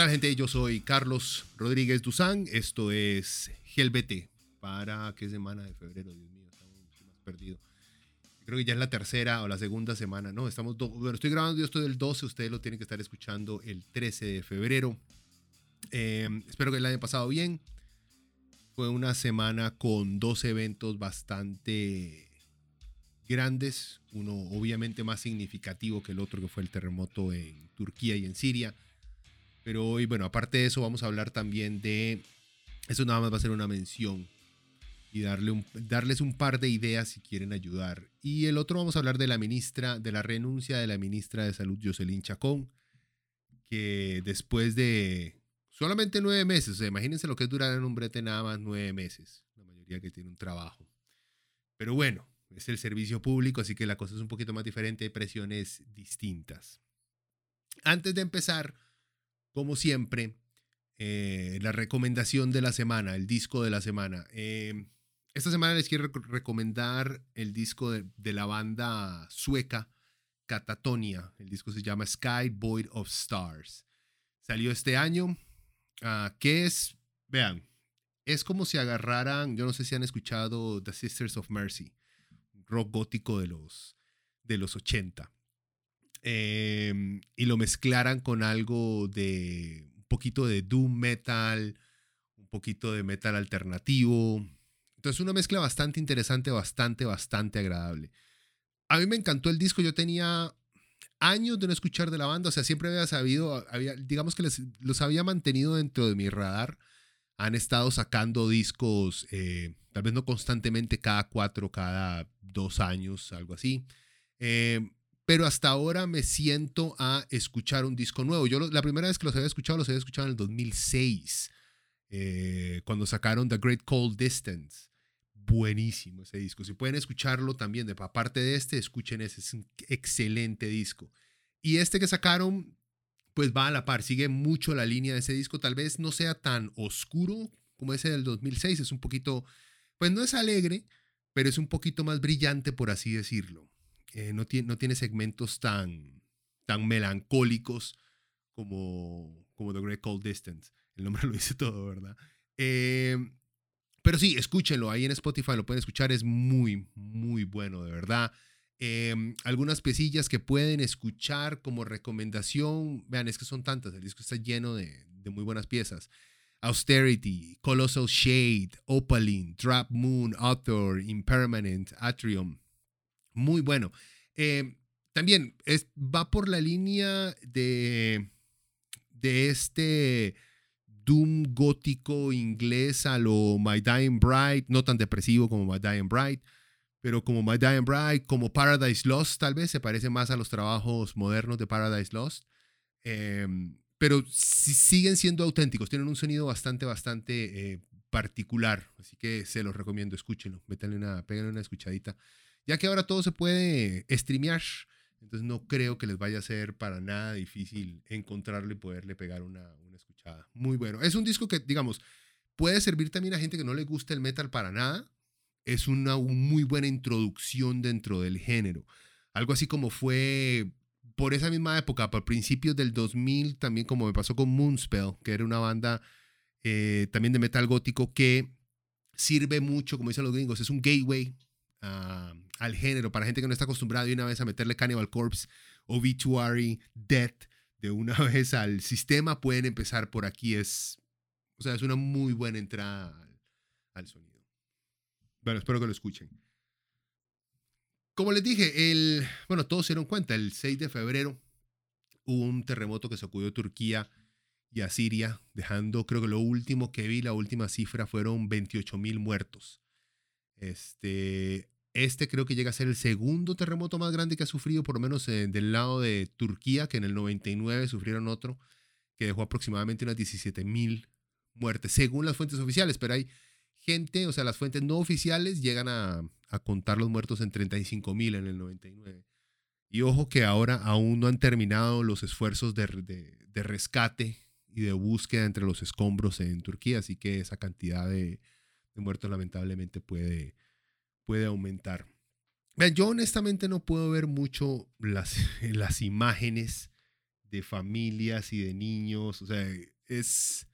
Tal gente? Yo soy Carlos Rodríguez Duzán. Esto es GLBT. ¿Para qué semana de febrero? Dios mío, estamos más. Creo que ya es la tercera o la segunda semana. No, estamos. Bueno, estoy grabando esto del 12. Ustedes lo tienen que estar escuchando el 13 de febrero. Eh, espero que le haya pasado bien. Fue una semana con dos eventos bastante grandes. Uno obviamente más significativo que el otro, que fue el terremoto en Turquía y en Siria pero hoy, bueno, aparte de eso, vamos a hablar también de. Eso nada más va a ser una mención y darle darles un par de ideas si quieren ayudar. Y el otro vamos a hablar de la ministra, de la renuncia de la ministra de Salud, Jocelyn Chacón, que después de solamente nueve meses, o sea, imagínense lo que es durar en un brete nada más nueve meses, la mayoría que tiene un trabajo. Pero bueno, es el servicio público, así que la cosa es un poquito más diferente, hay presiones distintas. Antes de empezar, como siempre, eh, la recomendación de la semana, el disco de la semana. Em, esta semana les quiero recomendar el disco de, la banda sueca Catatonia. El disco se llama Sky Void of Stars. Salió este año. Uh, ¿Qué es? Vean, es como si agarraran, yo no sé si han escuchado The Sisters of Mercy, rock gótico de los, de los 80. Em, y lo mezclaran con algo de un poquito de doom metal, un poquito de metal alternativo. Entonces una mezcla bastante interesante, bastante, bastante agradable. A mí me encantó el disco, yo tenía años de no escuchar de la banda, o sea, siempre había sabido, había, digamos que los había mantenido dentro de mi radar. Han estado sacando discos, eh, tal vez no constantemente, cada cuatro, cada dos años, algo así. Eh, pero hasta ahora me siento a escuchar un disco nuevo. Yo la primera vez que los había escuchado, los había escuchado en el 2006, eh, cuando sacaron The Great Cold Distance. Buenísimo ese disco. Si pueden escucharlo también, de aparte de este, escuchen ese, es un excelente disco. Y este que sacaron, pues va a la par, sigue mucho la línea de ese disco. Tal vez no sea tan oscuro como ese del 2006, es un poquito, pues no es alegre, pero es un poquito más brillante, por así decirlo. Eh, no, tiene, no tiene segmentos tan, tan melancólicos como, como The Great Cold Distance. El nombre lo dice todo, ¿verdad? Eh, pero sí, escúchenlo ahí en Spotify, lo pueden escuchar, es muy, muy bueno, de verdad. Eh, algunas pesillas que pueden escuchar como recomendación, vean, es que son tantas, el disco está lleno de, de muy buenas piezas. Austerity, Colossal Shade, Opaline, Trap Moon, Author, Impermanent, Atrium, muy bueno. Eh, también es, va por la línea de, de este Doom gótico inglés a lo My Dying Bride, no tan depresivo como My Dying Bride, pero como My Dying Bride, como Paradise Lost, tal vez se parece más a los trabajos modernos de Paradise Lost. Em, pero siguen siendo auténticos, tienen un sonido bastante, bastante eh, particular, así que se los recomiendo, escúchenlo, métanle una, péganle una escuchadita ya que ahora todo se puede streamear. Entonces no creo que les vaya a ser para nada difícil encontrarlo y poderle pegar una, una escuchada. Muy bueno. Es un disco que, digamos, puede servir también a gente que no le gusta el metal para nada. Es una muy buena introducción dentro del género. Algo así como fue por esa misma época, por principios del 2000, también como me pasó con Moonspell, que era una banda eh, también de metal gótico que sirve mucho, como dicen los gringos, es un gateway al género para gente que no está acostumbrada de una vez a meterle Cannibal Corpse, Obituary, Death de una vez al sistema, pueden empezar por aquí. Es, o sea, es una muy buena entrada al, sonido. Bueno, espero que lo escuchen. Como les dije, el, bueno, todos se dieron cuenta, el 6 de febrero hubo un terremoto que sacudió Turquía y a Siria, dejando, creo que lo último que vi, la última cifra fueron 28 mil muertos. Este, este creo que llega a ser el segundo terremoto más grande que ha sufrido, por lo menos eh, del lado de Turquía, que en el 99 sufrieron otro, que dejó aproximadamente unas 17 mil muertes, según las fuentes oficiales, pero hay gente, o sea, las fuentes no oficiales llegan a, contar los muertos en 35 mil en el 99. Y ojo que ahora aún no han terminado los esfuerzos de, de rescate y de búsqueda entre los escombros en Turquía, así que esa cantidad de, muertos lamentablemente puede, puede aumentar. yo honestamente no puedo ver mucho las, las imágenes de familias y de niños, o sea, es...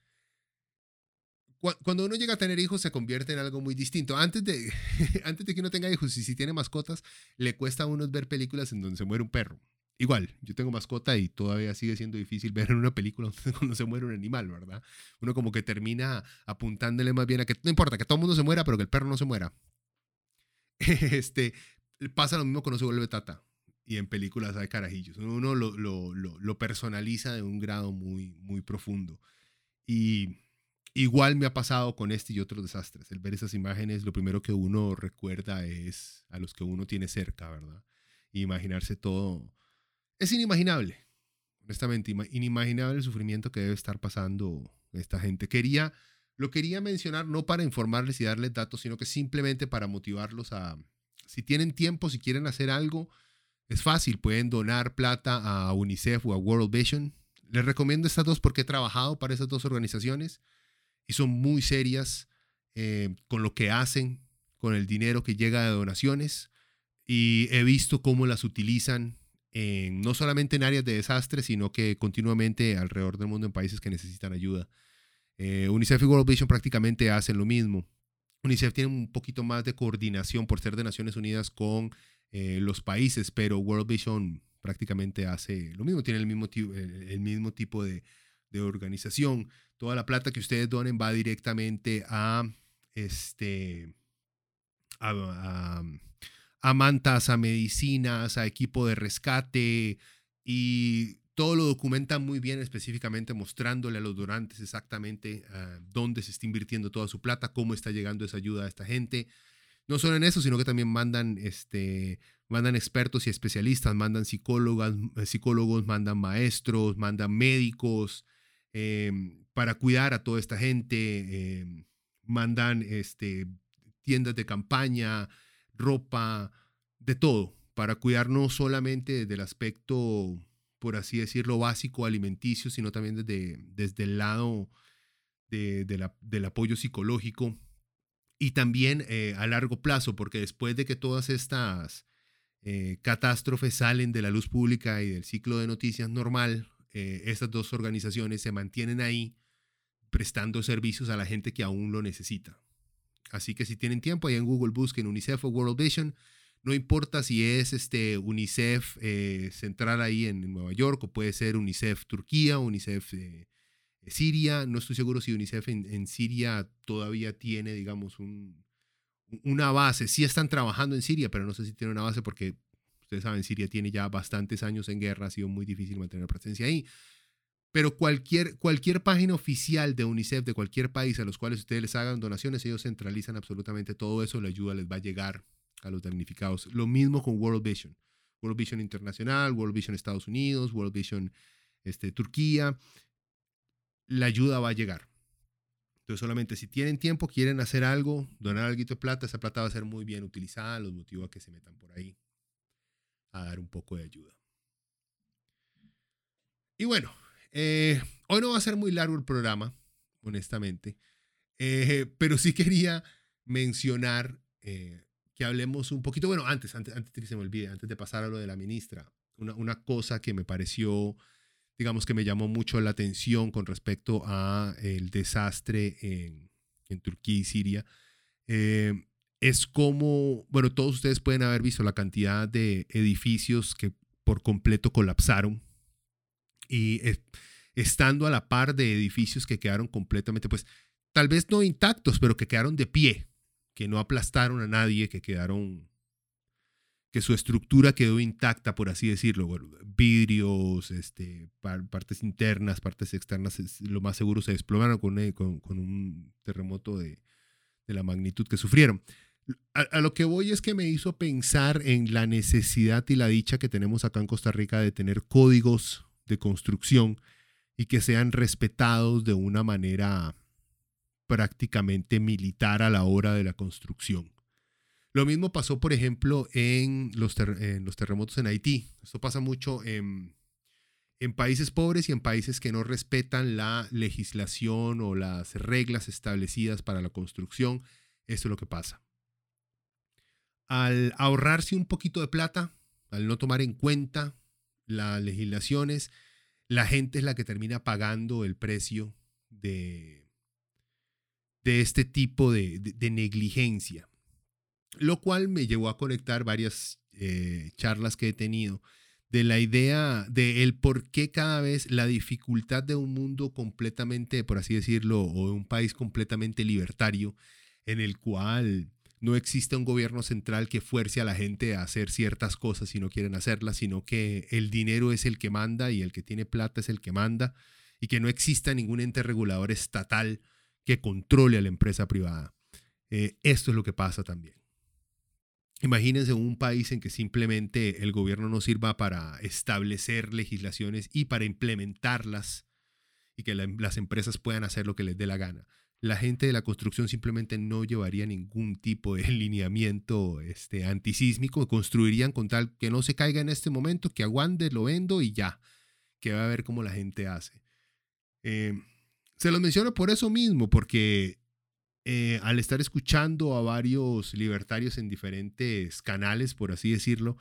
Cuando uno llega a tener hijos se convierte en algo muy distinto. Antes de, antes de que uno tenga hijos y si tiene mascotas, le cuesta a uno ver películas en donde se muere un perro. Igual, yo tengo mascota y todavía sigue siendo difícil ver en una película cuando se muere un animal, ¿verdad? Uno como que termina apuntándole más bien a que no importa que todo el mundo se muera, pero que el perro no se muera. Este, pasa lo mismo cuando se vuelve tata y en películas hay carajillos. Uno lo, lo, lo, personaliza de un grado muy, muy profundo. Y igual me ha pasado con este y otros desastres. El ver esas imágenes, lo primero que uno recuerda es a los que uno tiene cerca, ¿verdad? imaginarse todo es inimaginable, honestamente, inimaginable el sufrimiento que debe estar pasando esta gente. Quería, lo quería mencionar no para informarles y darles datos, sino que simplemente para motivarlos a, si tienen tiempo, si quieren hacer algo, es fácil, pueden donar plata a UNICEF o a World Vision. Les recomiendo estas dos porque he trabajado para esas dos organizaciones y son muy serias eh, con lo que hacen, con el dinero que llega de donaciones y he visto cómo las utilizan no solamente en áreas de desastre, sino que continuamente alrededor del mundo en países que necesitan ayuda. Eh, UNICEF y World Vision prácticamente hacen lo mismo. UNICEF tiene un poquito más de coordinación por ser de Naciones Unidas con eh, los países, pero World Vision prácticamente hace lo mismo, tiene el mismo, el mismo tipo de, organización. Toda la plata que ustedes donen va directamente a, este, a a mantas, a medicinas, a equipo de rescate y todo lo documenta muy bien específicamente mostrándole a los donantes exactamente ah, dónde se está invirtiendo toda su plata, cómo está llegando esa ayuda a esta gente. No solo en eso, sino que también mandan, este, mandan expertos y especialistas, mandan psicólogas, eh, psicólogos, mandan maestros, mandan médicos em, para cuidar a toda esta gente, em, mandan este, tiendas de campaña, ropa, de todo, para cuidar no solamente del aspecto, por así decirlo, básico alimenticio, sino también desde, desde el lado de, del apoyo psicológico y también eh, a largo plazo, porque después de que todas estas eh, catástrofes salen de la luz pública y del ciclo de noticias normal, eh, estas dos organizaciones se mantienen ahí prestando servicios a la gente que aún lo necesita. Así que si tienen tiempo, ahí en Google busquen UNICEF o World Vision. No importa si es este UNICEF eh, central ahí en Nueva York o puede ser UNICEF Turquía, UNICEF eh, Siria. No estoy seguro si UNICEF en, Siria todavía tiene, digamos, un, una base. Sí están trabajando en Siria, pero no sé si tiene una base porque ustedes saben, Siria tiene ya bastantes años en guerra, ha sido muy difícil mantener presencia ahí. Pero cualquier, cualquier página oficial de UNICEF de cualquier país a los cuales ustedes les hagan donaciones, ellos centralizan absolutamente todo eso, la ayuda les va a llegar a los damnificados. Lo mismo con World Vision. World Vision Internacional, World Vision Estados Unidos, World Vision este, Turquía. La ayuda va a llegar. Entonces solamente si tienen tiempo, quieren hacer algo, donar algo de plata, esa plata va a ser muy bien utilizada, los motivo a que se metan por ahí a dar un poco de ayuda. Y bueno, eh, hoy no va a ser muy largo el programa, honestamente, eh, pero sí quería mencionar eh, que hablemos un poquito, bueno, antes, antes, antes de que se me olvide, antes de pasar a lo de la ministra, una, una cosa que me pareció, digamos que me llamó mucho la atención con respecto a el desastre en, en Turquía y Siria, es como, bueno, todos ustedes pueden haber visto la cantidad de edificios que por completo colapsaron y estando a la par de edificios que quedaron completamente, pues tal vez no intactos, pero que quedaron de pie, que no aplastaron a nadie, que quedaron, que su estructura quedó intacta, por así decirlo. vidrios, este, partes internas, partes externas, lo más seguro se desplomaron con, eh, con, un terremoto de, la magnitud que sufrieron. A, lo que voy es que me hizo pensar en la necesidad y la dicha que tenemos acá en Costa Rica de tener códigos de construcción y que sean respetados de una manera prácticamente militar a la hora de la construcción. Lo mismo pasó, por ejemplo, en los, terremotos en Haití. Esto pasa mucho en, en países pobres y en países que no respetan la legislación o las reglas establecidas para la construcción. Esto es lo que pasa. Al ahorrarse un poquito de plata, al no tomar en cuenta las legislaciones, la gente es la que termina pagando el precio de, de este tipo de, negligencia. Lo cual me llevó a conectar varias eh, charlas que he tenido de la idea de el por qué cada vez la dificultad de un mundo completamente, por así decirlo, o de un país completamente libertario, en el cual no existe un gobierno central que fuerce a la gente a hacer ciertas cosas si no quieren hacerlas, sino que el dinero es el que manda y el que tiene plata es el que manda, y que no exista ningún ente regulador estatal que controle a la empresa privada. Eh, esto es lo que pasa también. Imagínense un país en que simplemente el gobierno no sirva para establecer legislaciones y para implementarlas y que las empresas puedan hacer lo que les dé la gana. La gente de la construcción simplemente no llevaría ningún tipo de lineamiento este, antisísmico, construirían con tal que no se caiga en este momento, que aguante, lo vendo y ya, que va a ver cómo la gente hace. Eh, se los menciono por eso mismo, porque eh, al estar escuchando a varios libertarios en diferentes canales, por así decirlo,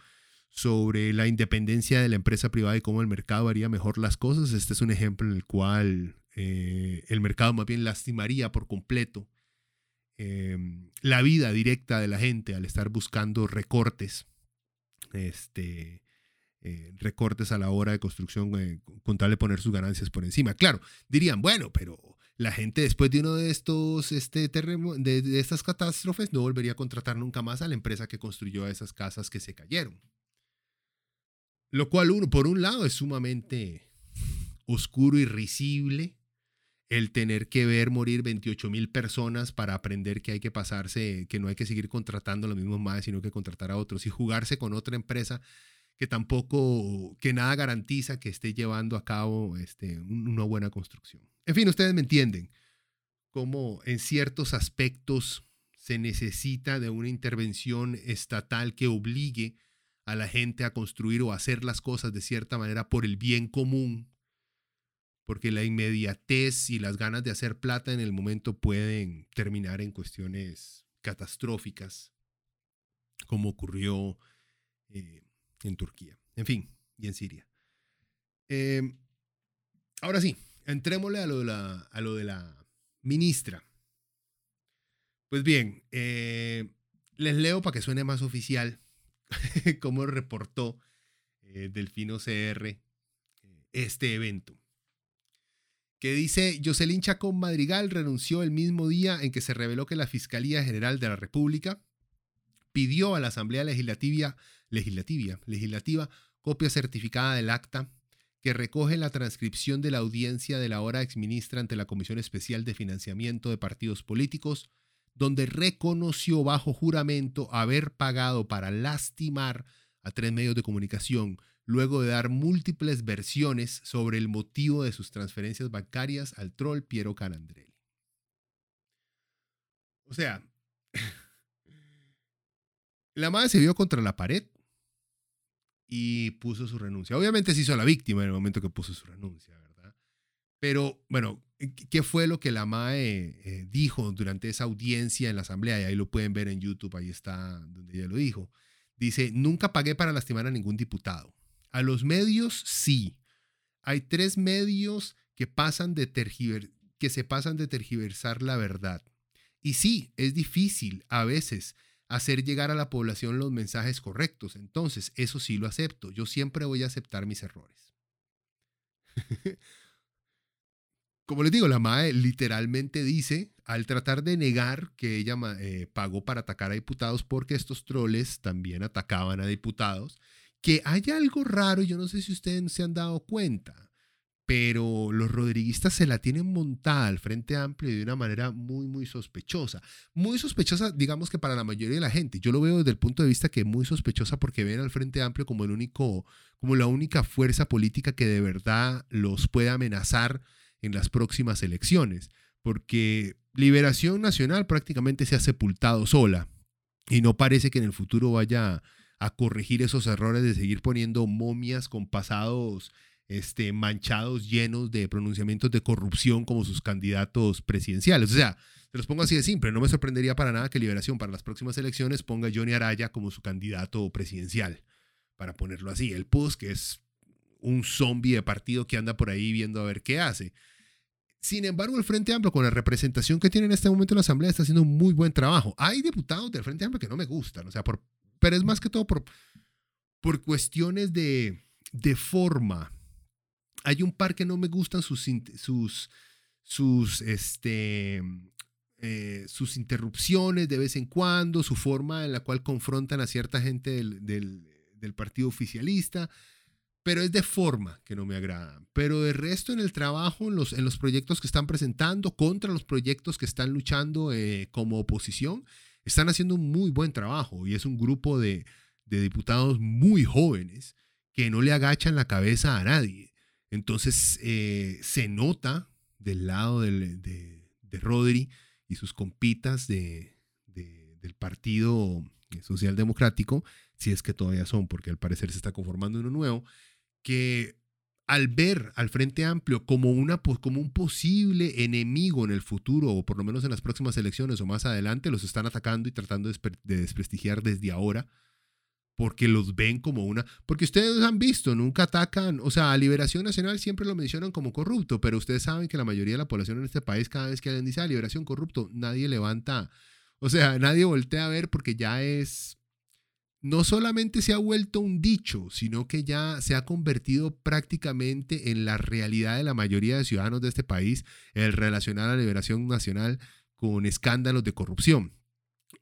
sobre la independencia de la empresa privada y cómo el mercado haría mejor las cosas, este es un ejemplo en el cual eh, el mercado más bien lastimaría por completo em, la vida directa de la gente al estar buscando recortes, este, eh, recortes a la hora de construcción con tal de poner sus ganancias por encima. Claro, dirían, bueno, pero la gente después de uno de estos este, de, de, estas catástrofes no volvería a contratar nunca más a la empresa que construyó esas casas que se cayeron. Lo cual, uno, por un lado, es sumamente oscuro y risible el tener que ver morir 28 mil personas para aprender que hay que pasarse, que no hay que seguir contratando a los mismos más, sino que contratar a otros y jugarse con otra empresa que tampoco, que nada garantiza que esté llevando a cabo este, una buena construcción. En fin, ustedes me entienden, cómo en ciertos aspectos se necesita de una intervención estatal que obligue a la gente a construir o hacer las cosas de cierta manera por el bien común, porque la inmediatez y las ganas de hacer plata en el momento pueden terminar en cuestiones catastróficas, como ocurrió eh, en Turquía, en fin, y en Siria. Eh, ahora sí, entrémosle a lo de la, a lo de la ministra. Pues bien, eh, les leo para que suene más oficial cómo reportó eh, Delfino CR este evento. Que dice, Jocelyn Chacón Madrigal renunció el mismo día en que se reveló que la Fiscalía General de la República pidió a la Asamblea Legislativa, legislativa, legislativa copia certificada del acta que recoge la transcripción de la audiencia de la hora exministra ante la Comisión Especial de Financiamiento de Partidos Políticos, donde reconoció bajo juramento haber pagado para lastimar a tres medios de comunicación, luego de dar múltiples versiones sobre el motivo de sus transferencias bancarias al troll Piero Canandrelli. O sea, La madre se vio contra la pared y puso su renuncia. Obviamente se hizo la víctima en el momento que puso su renuncia, ¿verdad? Pero bueno, ¿qué fue lo que la MAE eh, dijo durante esa audiencia en la asamblea? Y ahí lo pueden ver en YouTube, ahí está donde ella lo dijo. Dice, nunca pagué para lastimar a ningún diputado. A los medios, sí. Hay tres medios que, que se pasan de tergiversar la verdad. Y sí, es difícil a veces hacer llegar a la población los mensajes correctos. Entonces, eso sí lo acepto. Yo siempre voy a aceptar mis errores. como les digo, la MAE literalmente dice, al tratar de negar que ella eh, pagó para atacar a diputados porque estos troles también atacaban a diputados, que hay algo raro, yo no sé si ustedes se han dado cuenta, pero los rodriguistas se la tienen montada al Frente Amplio de una manera muy, muy sospechosa. Muy sospechosa, digamos que para la mayoría de la gente. Yo lo veo desde el punto de vista que muy sospechosa porque ven al Frente Amplio como el único, como la única fuerza política que de verdad los puede amenazar en las próximas elecciones. Porque Liberación Nacional prácticamente se ha sepultado sola y no parece que en el futuro vaya a corregir esos errores de seguir poniendo momias con pasados este, manchados, llenos de pronunciamientos de corrupción como sus candidatos presidenciales. O sea, se los pongo así de simple, no me sorprendería para nada que Liberación para las próximas elecciones ponga a Johnny Araya como su candidato presidencial, para ponerlo así. El PUS, que es un zombie de partido que anda por ahí viendo a ver qué hace. Sin embargo, el Frente Amplio, con la representación que tiene en este momento en la Asamblea, está haciendo un muy buen trabajo. Hay diputados del Frente Amplio que no me gustan, o sea, por, pero es más que todo por, por cuestiones de, de forma hay un par que no me gustan sus, sus, sus, este, eh, sus interrupciones de vez en cuando, su forma en la cual confrontan a cierta gente del, del, partido oficialista, pero es de forma que no me agrada. Pero de resto en el trabajo, en los, en los proyectos que están presentando, contra los proyectos que están luchando eh, como oposición, están haciendo un muy buen trabajo y es un grupo de, de diputados muy jóvenes que no le agachan la cabeza a nadie. Entonces eh, se nota del lado de, de, Rodri y sus compitas de, del Partido Social Democrático, si es que todavía son, porque al parecer se está conformando uno nuevo, que al ver al Frente Amplio como, una, como un posible enemigo en el futuro, o por lo menos en las próximas elecciones o más adelante, los están atacando y tratando de desprestigiar desde ahora porque los ven como una, porque ustedes han visto, nunca atacan, o sea, a Liberación Nacional siempre lo mencionan como corrupto, pero ustedes saben que la mayoría de la población en este país, cada vez que alguien dice, ah, Liberación corrupto, nadie levanta, o sea, nadie voltea a ver porque ya es, no solamente se ha vuelto un dicho, sino que ya se ha convertido prácticamente en la realidad de la mayoría de ciudadanos de este país, el relacionar a Liberación Nacional con escándalos de corrupción.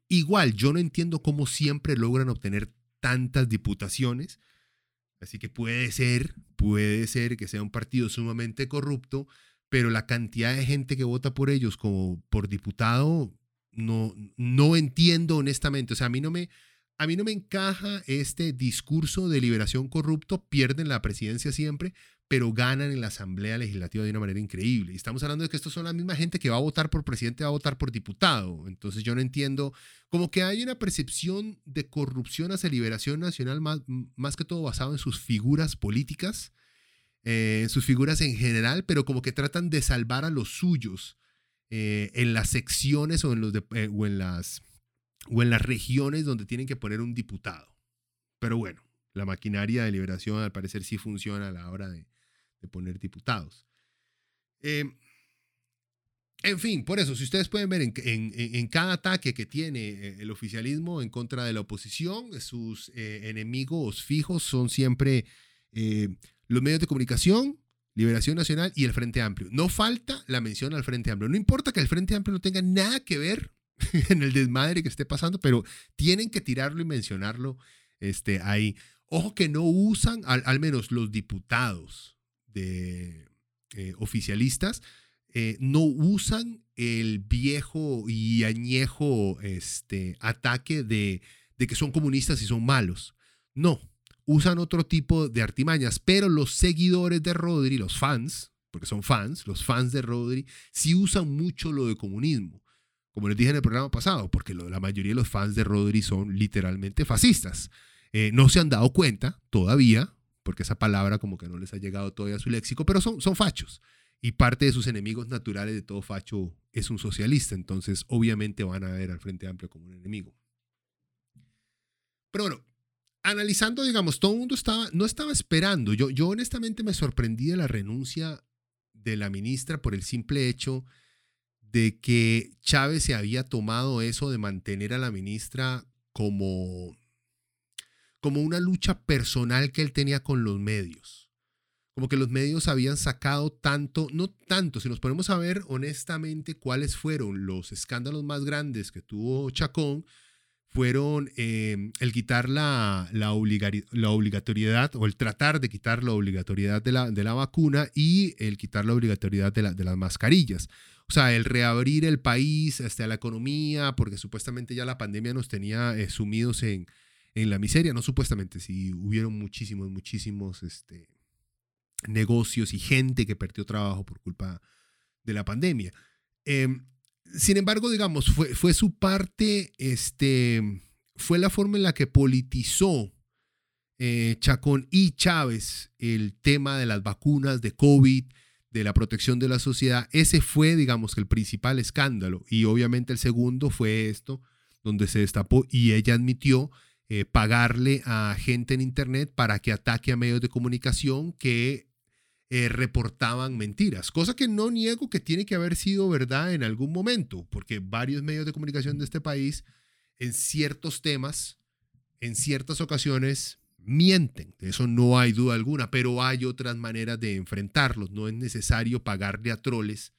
Igual, yo no entiendo cómo siempre logran obtener tantas diputaciones. Así que puede ser, puede ser que sea un partido sumamente corrupto, pero la cantidad de gente que vota por ellos como por diputado, no, no entiendo honestamente. O sea, a mí no me, a mí no me encaja este discurso de liberación corrupto, pierden la presidencia siempre, pero ganan en la Asamblea Legislativa de una manera increíble. Y estamos hablando de que estos son la misma gente que va a votar por presidente, va a votar por diputado. Entonces yo no entiendo, como que hay una percepción de corrupción hacia Liberación Nacional más, más que todo basado en sus figuras políticas, eh, en sus figuras en general, pero como que tratan de salvar a los suyos eh, en las secciones o en, los eh, o, en las, o en las regiones donde tienen que poner un diputado. Pero bueno, la maquinaria de liberación al parecer sí funciona a la hora de, de poner diputados. Eh, en fin, por eso, si ustedes pueden ver en, cada ataque que tiene eh, el oficialismo en contra de la oposición, sus eh, enemigos fijos son siempre los medios de comunicación, Liberación Nacional y el Frente Amplio. No falta la mención al Frente Amplio. No importa que el Frente Amplio no tenga nada que ver en el desmadre que esté pasando, pero tienen que tirarlo y mencionarlo este, ahí. Ojo que no usan, al menos los diputados, de eh, oficialistas eh, no usan el viejo y añejo este, ataque de, de que son comunistas y son malos. No, usan otro tipo de artimañas, pero los seguidores de Rodri, los fans, porque son fans, los fans de Rodri, sí usan mucho lo de comunismo, como les dije en el programa pasado, porque la mayoría de los fans de Rodri son literalmente fascistas. Eh, no se han dado cuenta todavía, porque esa palabra como que no les ha llegado todavía a su léxico, pero son, son fachos. Y parte de sus enemigos naturales de todo facho es un socialista, entonces obviamente van a ver al Frente Amplio como un enemigo. Pero bueno, analizando, digamos, todo el mundo estaba, no estaba esperando. Yo, yo honestamente me sorprendí de la renuncia de la ministra por el simple hecho de que Chávez se había tomado eso de mantener a la ministra como como una lucha personal que él tenía con los medios. como que los medios habían sacado tanto, no tanto, si nos ponemos a ver honestamente cuáles fueron los escándalos más grandes que tuvo Chacón, fueron eh, el quitar la, la, la, obligatoriedad o el tratar de quitar la obligatoriedad de la, de la vacuna y el quitar la obligatoriedad de, de, las mascarillas. O sea, el reabrir el país hasta la economía, porque supuestamente ya la pandemia nos tenía eh, sumidos en, en, la miseria, no supuestamente, sí, hubieron muchísimos, muchísimos este, negocios y gente que perdió trabajo por culpa de la pandemia. Em, sin embargo, digamos, fue, fue su parte, este, fue la forma en la que politizó eh, Chacón y Chávez el tema de las vacunas de COVID, de la protección de la sociedad. Ese fue, digamos, el principal escándalo. Y obviamente el segundo fue esto, donde se destapó y ella admitió eh, pagarle a gente en Internet para que ataque a medios de comunicación que eh, reportaban mentiras, cosa que no niego que tiene que haber sido verdad en algún momento, porque varios medios de comunicación de este país en ciertos temas, en ciertas ocasiones, mienten, de eso no hay duda alguna, pero hay otras maneras de enfrentarlos, no es necesario pagarle a troles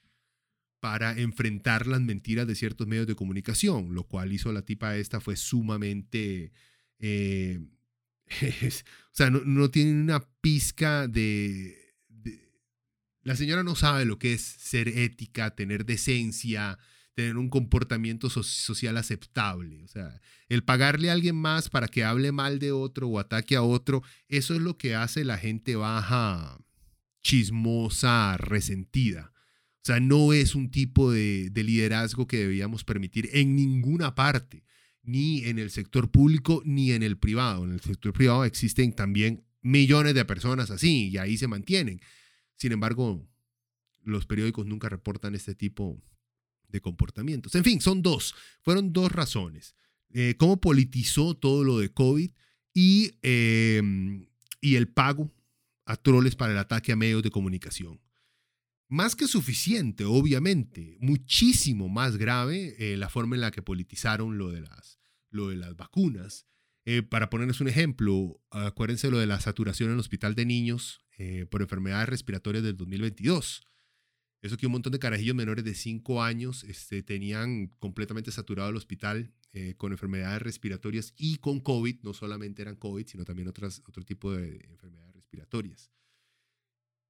para enfrentar las mentiras de ciertos medios de comunicación, lo cual hizo la tipa esta fue sumamente... Eh, o sea, no, no tiene una pizca de, la señora no sabe lo que es ser ética, tener decencia, tener un comportamiento social aceptable. O sea, el pagarle a alguien más para que hable mal de otro o ataque a otro, eso es lo que hace la gente baja, chismosa, resentida. O sea, no es un tipo de, de liderazgo que debíamos permitir en ninguna parte, ni en el sector público ni en el privado. En el sector privado existen también millones de personas así y ahí se mantienen. Sin embargo, los periódicos nunca reportan este tipo de comportamientos. En fin, son dos. Fueron dos razones. Eh, cómo politizó todo lo de COVID y, em, y el pago a troles para el ataque a medios de comunicación. Más que suficiente, obviamente, muchísimo más grave eh, la forma en la que politizaron lo de las, lo de las vacunas. Eh, para ponerles un ejemplo, acuérdense lo de la saturación en el hospital de niños eh, por enfermedades respiratorias del 2022. Eso que un montón de carajillos menores de 5 años este, tenían completamente saturado el hospital eh, con enfermedades respiratorias y con COVID. No solamente eran COVID, sino también otras, otro tipo de enfermedades respiratorias.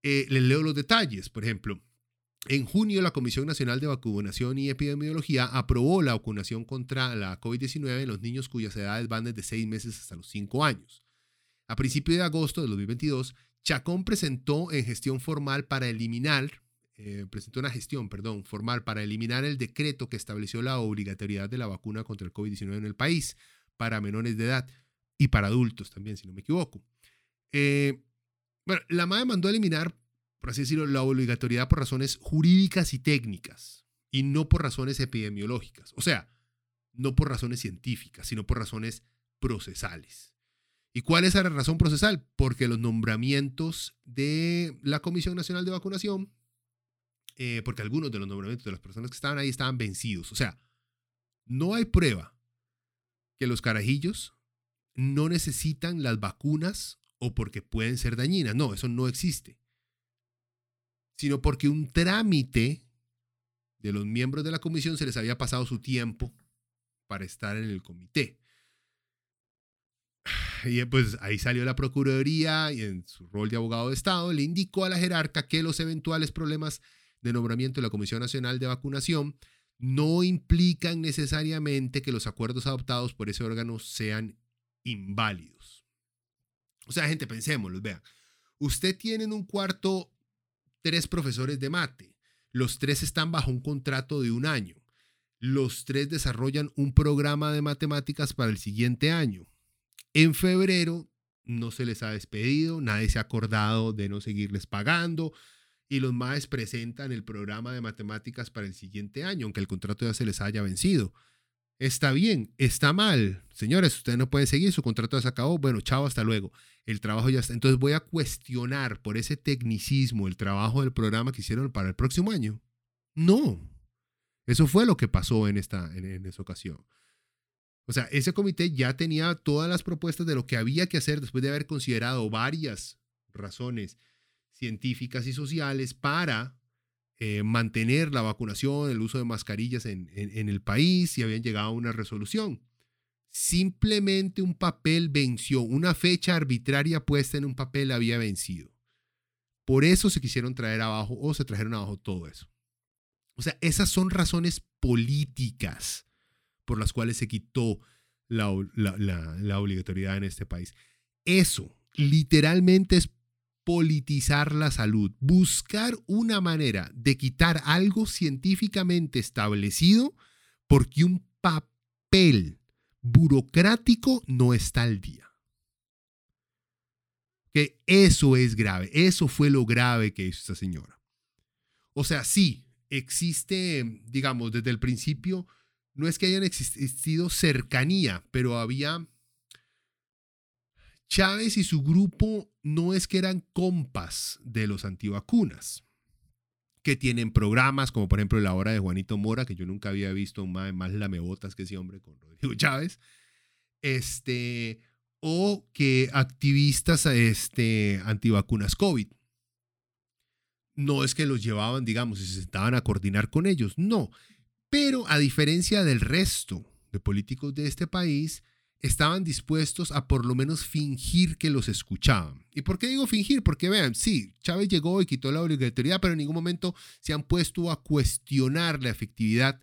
Eh, les leo los detalles. Por ejemplo, en junio la Comisión Nacional de Vacunación y Epidemiología aprobó la vacunación contra la COVID-19 en los niños cuyas edades van desde 6 meses hasta los 5 años. A principios de agosto de 2022, Chacón presentó en gestión formal para eliminar, eh, presentó una gestión, perdón, formal para eliminar el decreto que estableció la obligatoriedad de la vacuna contra el COVID-19 en el país para menores de edad y para adultos también, si no me equivoco. Eh, bueno, la MAE mandó a eliminar, por así decirlo, la obligatoriedad por razones jurídicas y técnicas y no por razones epidemiológicas. O sea, no por razones científicas, sino por razones procesales. ¿Y cuál es la razón procesal? Porque los nombramientos de la Comisión Nacional de Vacunación, eh, porque algunos de los nombramientos de las personas que estaban ahí estaban vencidos. O sea, no hay prueba que los carajillos no necesitan las vacunas o porque pueden ser dañinas. No, eso no existe. Sino porque un trámite de los miembros de la comisión se les había pasado su tiempo para estar en el comité. Y pues ahí salió la Procuraduría y en su rol de abogado de Estado le indicó a la jerarca que los eventuales problemas de nombramiento de la Comisión Nacional de Vacunación no implican necesariamente que los acuerdos adoptados por ese órgano sean inválidos. O sea, gente, pensémoslo, vean. Usted tiene en un cuarto tres profesores de mate. Los tres están bajo un contrato de un año. Los tres desarrollan un programa de matemáticas para el siguiente año. En febrero no se les ha despedido, nadie se ha acordado de no seguirles pagando y los MAES presentan el programa de matemáticas para el siguiente año, aunque el contrato ya se les haya vencido. Está bien, está mal. Señores, ustedes no pueden seguir, su contrato se acabó. Bueno, chao, hasta luego. El trabajo ya está. Entonces voy a cuestionar por ese tecnicismo el trabajo del programa que hicieron para el próximo año. No. Eso fue lo que pasó en esta en esa ocasión. O sea, ese comité ya tenía todas las propuestas de lo que había que hacer después de haber considerado varias razones científicas y sociales para eh, mantener la vacunación, el uso de mascarillas en, en el país y habían llegado a una resolución. Simplemente un papel venció, una fecha arbitraria puesta en un papel había vencido. Por eso se quisieron traer abajo o se trajeron abajo todo eso. O sea, esas son razones políticas por las cuales se quitó la, obligatoriedad en este país. Eso literalmente es politizar la salud, buscar una manera de quitar algo científicamente establecido porque un papel burocrático no está al día. Que eso es grave, eso fue lo grave que hizo esta señora. O sea, sí, existe, digamos, desde el principio, no es que hayan existido cercanía, pero había... Chávez y su grupo no es que eran compas de los antivacunas, que tienen programas como por ejemplo la hora de Juanito Mora, que yo nunca había visto más, más lamebotas que ese hombre con Rodrigo Chávez, este, o que activistas este, antivacunas COVID no es que los llevaban, digamos, y se sentaban a coordinar con ellos, no. Pero a diferencia del resto de políticos de este país, estaban dispuestos a por lo menos fingir que los escuchaban. ¿Y por qué digo fingir? Porque vean, sí, Chávez llegó y quitó la obligatoriedad, pero en ningún momento se han puesto a cuestionar la efectividad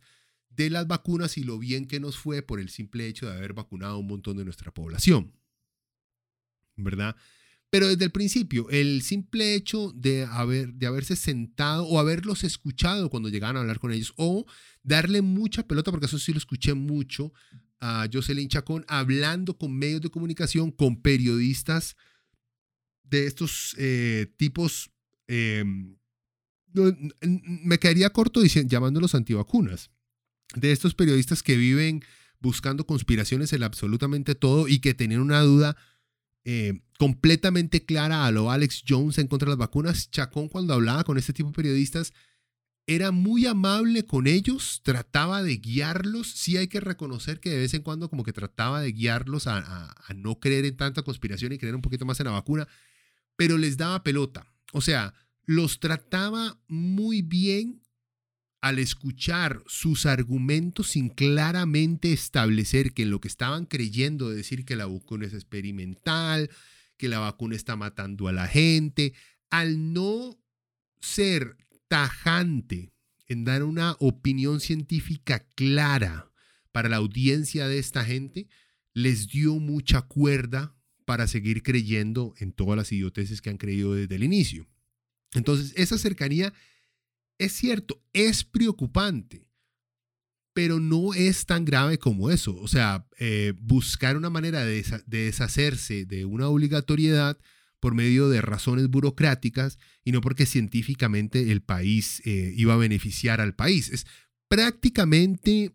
de las vacunas y lo bien que nos fue por el simple hecho de haber vacunado a un montón de nuestra población. ¿Verdad? Pero desde el principio, el simple hecho de, haber, de haberse sentado o haberlos escuchado cuando llegaban a hablar con ellos o darle mucha pelota, porque eso sí lo escuché mucho, a Jocelyn Chacón hablando con medios de comunicación, con periodistas de estos eh, tipos, em, me quedaría corto diciendo, llamándolos antivacunas, de estos periodistas que viven buscando conspiraciones en absolutamente todo y que tenían una duda eh, completamente clara a lo Alex Jones en contra de las vacunas. Chacón cuando hablaba con este tipo de periodistas era muy amable con ellos, trataba de guiarlos. Sí hay que reconocer que de vez en cuando como que trataba de guiarlos a, no creer en tanta conspiración y creer un poquito más en la vacuna, pero les daba pelota. O sea, los trataba muy bien al escuchar sus argumentos sin claramente establecer que en lo que estaban creyendo de decir que la vacuna es experimental, que la vacuna está matando a la gente, al no ser tajante en dar una opinión científica clara para la audiencia de esta gente, les dio mucha cuerda para seguir creyendo en todas las idioteces que han creído desde el inicio. Entonces, esa cercanía es cierto, es preocupante, pero no es tan grave como eso. O sea, eh, buscar una manera de, deshacerse de una obligatoriedad por medio de razones burocráticas y no porque científicamente el país eh, iba a beneficiar al país. Es prácticamente,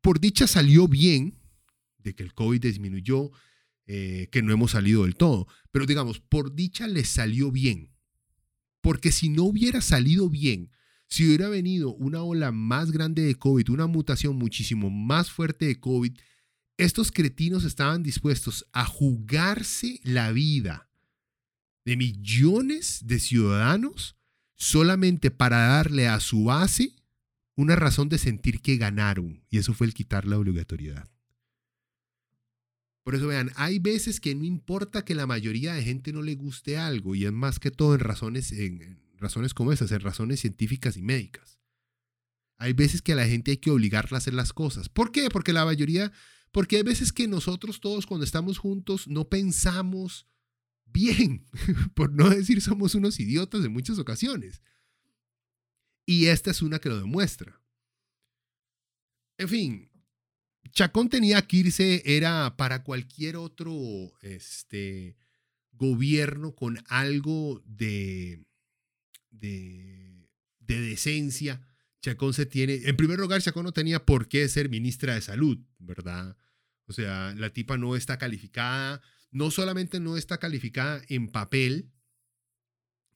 por dicha salió bien, de que el COVID disminuyó, eh, que no hemos salido del todo, pero digamos, por dicha le salió bien. Porque si no hubiera salido bien, si hubiera venido una ola más grande de COVID, una mutación muchísimo más fuerte de COVID, estos cretinos estaban dispuestos a jugarse la vida de millones de ciudadanos solamente para darle a su base una razón de sentir que ganaron. Y eso fue el quitar la obligatoriedad. Por eso vean, hay veces que no importa que la mayoría de gente no le guste algo, y es más que todo en razones, en, razones como esas, en razones científicas y médicas. Hay veces que a la gente hay que obligarla a hacer las cosas. ¿Por qué? Porque la mayoría, porque hay veces que nosotros todos cuando estamos juntos no pensamos bien, por no decir somos unos idiotas en muchas ocasiones. Y esta es una que lo demuestra. En fin, Chacón tenía que irse, era para cualquier otro este, gobierno con algo de, de, decencia. Chacón se tiene, en primer lugar, Chacón no tenía por qué ser ministra de salud, ¿verdad? O sea, la tipa no está calificada, no solamente no está calificada en papel,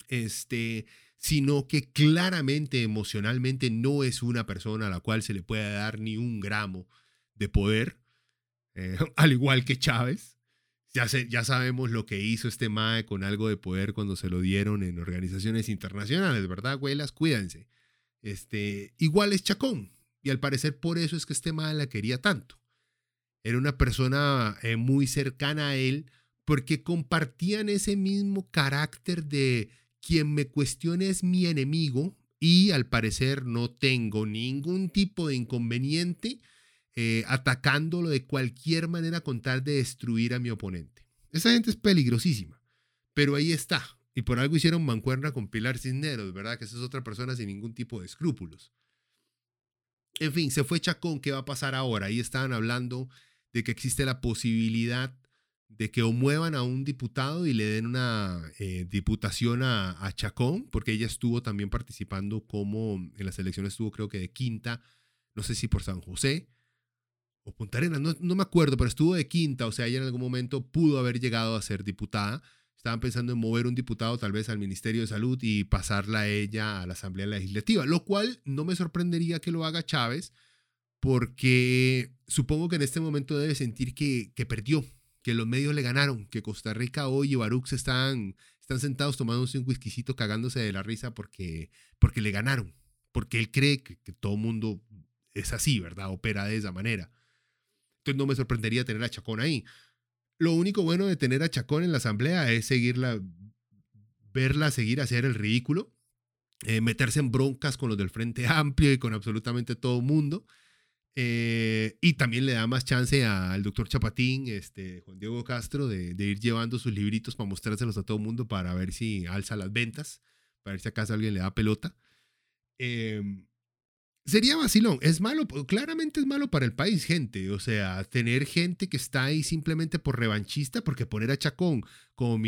este, sino que claramente emocionalmente no es una persona a la cual se le pueda dar ni un gramo de poder, eh, al igual que Chávez. Ya, ya sabemos lo que hizo este MAE con algo de poder cuando se lo dieron en organizaciones internacionales, ¿verdad, abuelas? Cuídense. Este, igual es Chacón. Y al parecer por eso es que este MAE la quería tanto. Era una persona eh, muy cercana a él porque compartían ese mismo carácter de quien me cuestione es mi enemigo y al parecer no tengo ningún tipo de inconveniente eh, atacándolo de cualquier manera con tal de destruir a mi oponente. Esa gente es peligrosísima, pero ahí está. Y por algo hicieron mancuerna con Pilar Cisneros, ¿verdad? Que esa es otra persona sin ningún tipo de escrúpulos. En fin, se fue Chacón, ¿qué va a pasar ahora? Ahí estaban hablando de que existe la posibilidad de que o muevan a un diputado y le den una eh, diputación a, a, Chacón, porque ella estuvo también participando como en las elecciones estuvo creo que de quinta, no sé si por San José, o Punta Arenas, no, me acuerdo, pero estuvo de quinta, o sea, ella en algún momento pudo haber llegado a ser diputada. Estaban pensando en mover un diputado tal vez al Ministerio de Salud y pasarla a ella a la Asamblea Legislativa, lo cual no me sorprendería que lo haga Chávez, porque supongo que en este momento debe sentir que, que perdió, que los medios le ganaron, que Costa Rica hoy y Baruch están, están sentados tomándose un whiskycito cagándose de la risa porque, porque le ganaron, porque él cree que, que todo mundo es así, ¿verdad? Opera de esa manera no me sorprendería tener a Chacón ahí. Lo único bueno de tener a Chacón en la asamblea es seguirla, verla seguir hacer el ridículo, eh, meterse en broncas con los del Frente Amplio y con absolutamente todo mundo. Eh, y también le da más chance al doctor Chapatín, este, Juan Diego Castro, de, ir llevando sus libritos para mostrárselos a todo el mundo para ver si alza las ventas, para ver si acaso alguien le da pelota. Eh, Sería vacilón. Es malo, claramente es malo para el país, gente. O sea, tener gente que está ahí simplemente por revanchista, porque poner a Chacón como,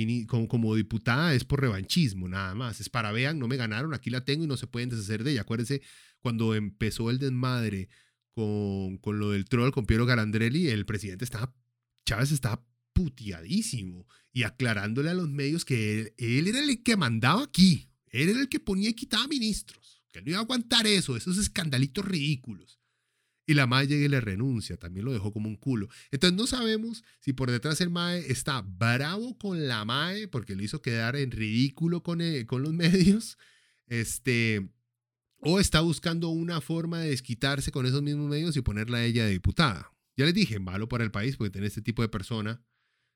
como, diputada es por revanchismo, nada más. Es para vean, no me ganaron, aquí la tengo y no se pueden deshacer de ella. Acuérdense cuando empezó el desmadre con, con lo del troll, con Piero Garandrelli, el presidente estaba, Chávez estaba puteadísimo y aclarándole a los medios que él, él era el que mandaba aquí. Él era el que ponía y quitaba ministros que no iba a aguantar eso, esos escandalitos ridículos. Y la Mae llega y le renuncia, también lo dejó como un culo. Entonces no sabemos si por detrás el Mae está bravo con la Mae porque lo hizo quedar en ridículo con, eh, con los medios, este, o está buscando una forma de desquitarse con esos mismos medios y ponerla a ella de diputada. Ya les dije, malo para el país porque tener este tipo de persona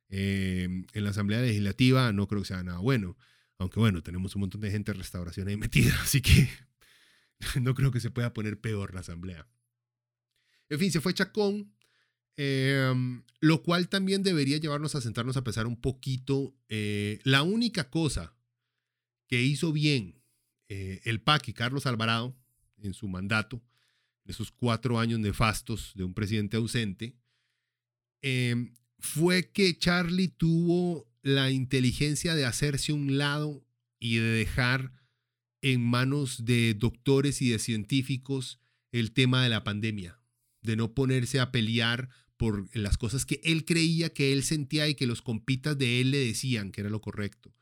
eh, en la Asamblea Legislativa no creo que sea nada bueno. Aunque bueno, tenemos un montón de gente de restauración ahí metida, así que no creo que se pueda poner peor la asamblea. En fin, se fue Chacón, em, lo cual también debería llevarnos a sentarnos a pensar un poquito. Eh, la única cosa que hizo bien eh, el PAC y Carlos Alvarado en su mandato, esos cuatro años nefastos de un presidente ausente, em, fue que Charlie tuvo la inteligencia de hacerse un lado y de dejar en manos de doctores y de científicos el tema de la pandemia, de no ponerse a pelear por las cosas que él creía, que él sentía y que los compitas de él le decían que era lo correcto.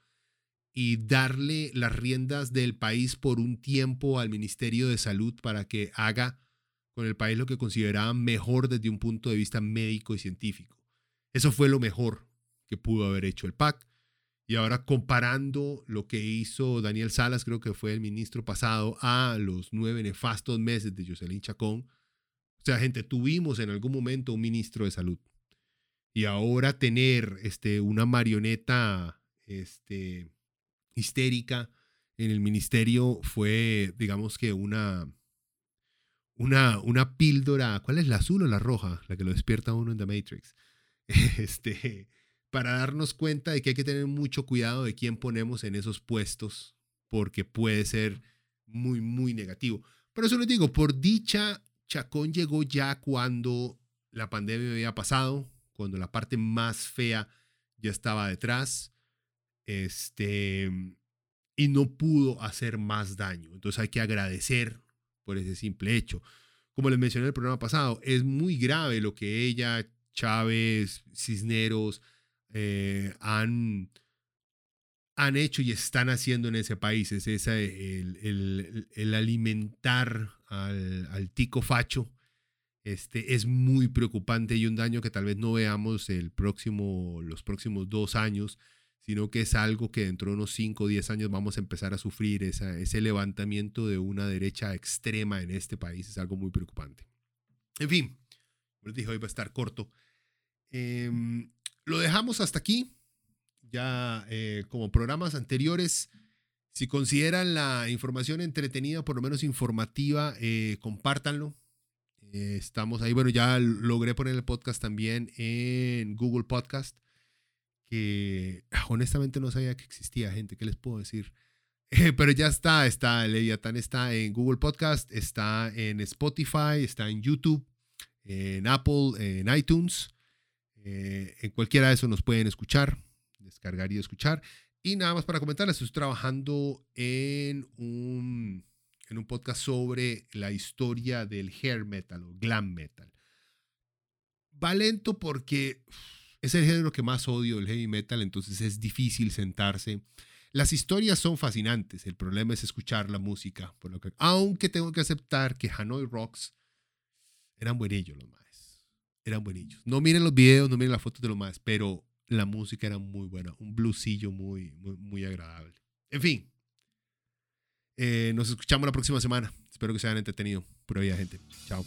Y darle las riendas del país por un tiempo al Ministerio de Salud para que haga con el país lo que consideraban mejor desde un punto de vista médico y científico. Eso fue lo mejor que pudo haber hecho el PAC. Y ahora comparando lo que hizo Daniel Salas, creo que fue el ministro pasado, a los nueve nefastos meses de Jocelyn Chacón. O sea, gente, tuvimos en algún momento un ministro de salud. Y ahora tener este, una marioneta este, histérica en el ministerio fue, digamos que una, una, una píldora. ¿Cuál es la azul o la roja? La que lo despierta uno en The Matrix. Este, para darnos cuenta de que hay que tener mucho cuidado de quién ponemos en esos puestos, porque puede ser muy, muy negativo. Pero eso les digo, por dicha, Chacón llegó ya cuando la pandemia había pasado, cuando la parte más fea ya estaba detrás, este, y no pudo hacer más daño. Entonces hay que agradecer por ese simple hecho. Como les mencioné en el programa pasado, es muy grave lo que ella, Chávez, Cisneros, eh, han, han hecho y están haciendo en ese país. Es esa, el, el, alimentar al, al, tico facho Este es muy preocupante y un daño que tal vez no veamos el próximo, los próximos dos años, sino que es algo que dentro de unos 5 o 10 años vamos a empezar a sufrir. ese levantamiento de una derecha extrema en este país es algo muy preocupante. En fin, como les dije, hoy va a estar corto. Em, lo dejamos hasta aquí. Ya eh, como programas anteriores, si consideran la información entretenida, por lo menos informativa, eh, compártanlo. Eh, estamos ahí. Bueno, ya logré poner el podcast también en Google Podcast. Ah, honestamente no sabía que existía gente. ¿Qué les puedo decir? pero ya está, está, Leviatán está en Google Podcast, está en Spotify, está en YouTube, en Apple, en iTunes. Eh, en cualquiera de esos nos pueden escuchar, descargar y escuchar. Y nada más para comentarles, estoy trabajando en un, en un podcast sobre la historia del hair metal o glam metal. Va lento porque es el género que más odio, el heavy metal, entonces es difícil sentarse. Las historias son fascinantes, el problema es escuchar la música, por lo que, aunque tengo que aceptar que Hanoi Rocks eran buenillos los más, eran buenillos. No miren los videos, no miren las fotos de los más, pero la música era muy buena, un bluesillo muy, muy, agradable. En fin, eh, nos escuchamos la próxima semana. Espero que se hayan entretenido. Pura vida, gente. Chao.